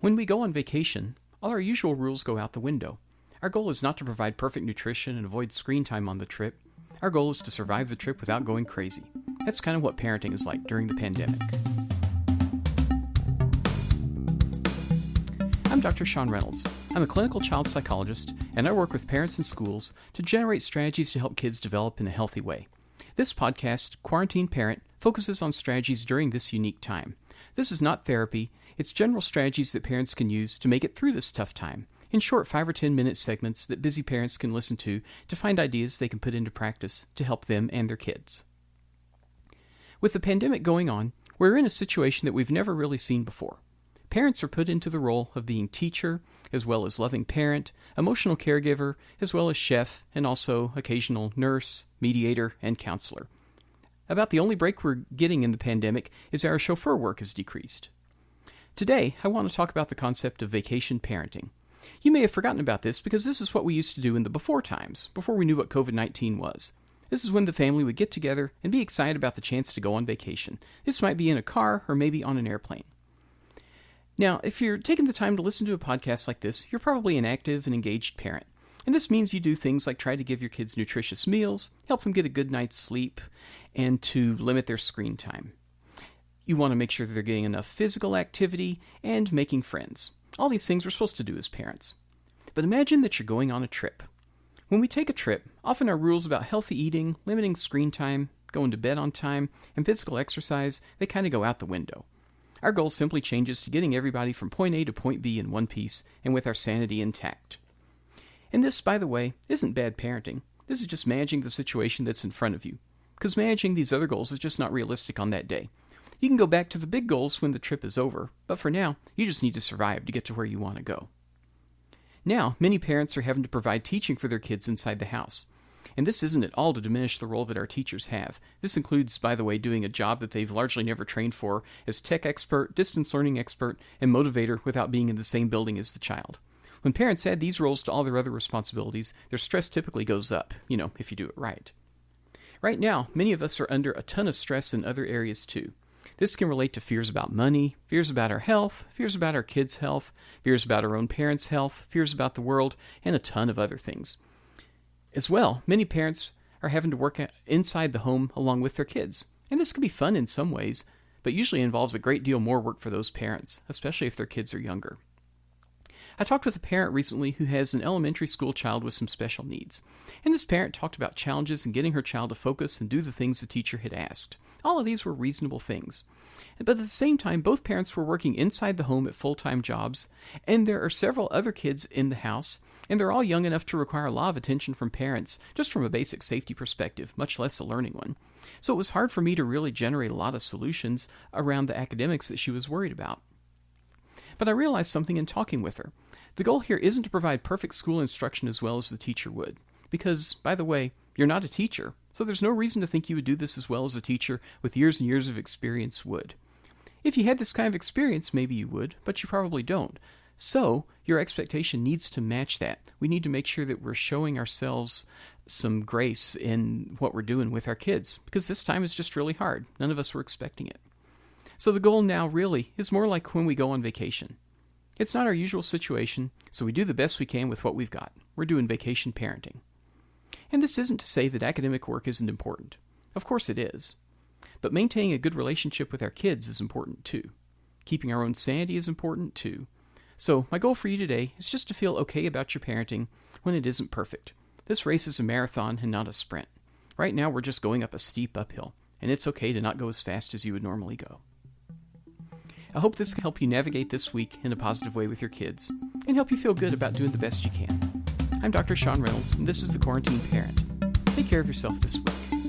When we go on vacation, all our usual rules go out the window. Our goal is not to provide perfect nutrition and avoid screen time on the trip. Our goal is to survive the trip without going crazy. That's kind of what parenting is like during the pandemic. I'm Dr. Sean Reynolds. I'm a clinical child psychologist, and I work with parents and schools to generate strategies to help kids develop in a healthy way. This podcast, Quarantine Parent, focuses on strategies during this unique time. This is not therapy, it's general strategies that parents can use to make it through this tough time, in short 5 or 10 minute segments that busy parents can listen to to find ideas they can put into practice to help them and their kids. With the pandemic going on, we're in a situation that we've never really seen before. Parents are put into the role of being teacher, as well as loving parent, emotional caregiver, as well as chef, and also occasional nurse, mediator, and counselor. About the only break we're getting in the pandemic is our chauffeur work has decreased. Today, I want to talk about the concept of vacation parenting. You may have forgotten about this because this is what we used to do in the before times, before we knew what COVID 19 was. This is when the family would get together and be excited about the chance to go on vacation. This might be in a car or maybe on an airplane. Now, if you're taking the time to listen to a podcast like this, you're probably an active and engaged parent. And this means you do things like try to give your kids nutritious meals, help them get a good night's sleep, and to limit their screen time. You want to make sure that they're getting enough physical activity and making friends. All these things we're supposed to do as parents. But imagine that you're going on a trip. When we take a trip, often our rules about healthy eating, limiting screen time, going to bed on time, and physical exercise, they kind of go out the window. Our goal simply changes to getting everybody from point A to point B in one piece and with our sanity intact. And this, by the way, isn't bad parenting. This is just managing the situation that's in front of you. Because managing these other goals is just not realistic on that day. You can go back to the big goals when the trip is over, but for now, you just need to survive to get to where you want to go. Now, many parents are having to provide teaching for their kids inside the house. And this isn't at all to diminish the role that our teachers have. This includes, by the way, doing a job that they've largely never trained for as tech expert, distance learning expert, and motivator without being in the same building as the child. When parents add these roles to all their other responsibilities, their stress typically goes up, you know, if you do it right. Right now, many of us are under a ton of stress in other areas too. This can relate to fears about money, fears about our health, fears about our kids' health, fears about our own parents' health, fears about the world, and a ton of other things. As well, many parents are having to work inside the home along with their kids. And this can be fun in some ways, but usually involves a great deal more work for those parents, especially if their kids are younger. I talked with a parent recently who has an elementary school child with some special needs. And this parent talked about challenges in getting her child to focus and do the things the teacher had asked. All of these were reasonable things. But at the same time, both parents were working inside the home at full time jobs, and there are several other kids in the house, and they're all young enough to require a lot of attention from parents, just from a basic safety perspective, much less a learning one. So it was hard for me to really generate a lot of solutions around the academics that she was worried about. But I realized something in talking with her. The goal here isn't to provide perfect school instruction as well as the teacher would. Because, by the way, you're not a teacher, so there's no reason to think you would do this as well as a teacher with years and years of experience would. If you had this kind of experience, maybe you would, but you probably don't. So, your expectation needs to match that. We need to make sure that we're showing ourselves some grace in what we're doing with our kids, because this time is just really hard. None of us were expecting it. So, the goal now really is more like when we go on vacation. It's not our usual situation, so we do the best we can with what we've got. We're doing vacation parenting. And this isn't to say that academic work isn't important. Of course it is. But maintaining a good relationship with our kids is important too. Keeping our own sanity is important too. So, my goal for you today is just to feel okay about your parenting when it isn't perfect. This race is a marathon and not a sprint. Right now, we're just going up a steep uphill, and it's okay to not go as fast as you would normally go. I hope this can help you navigate this week in a positive way with your kids and help you feel good about doing the best you can. I'm Dr. Sean Reynolds, and this is The Quarantine Parent. Take care of yourself this week.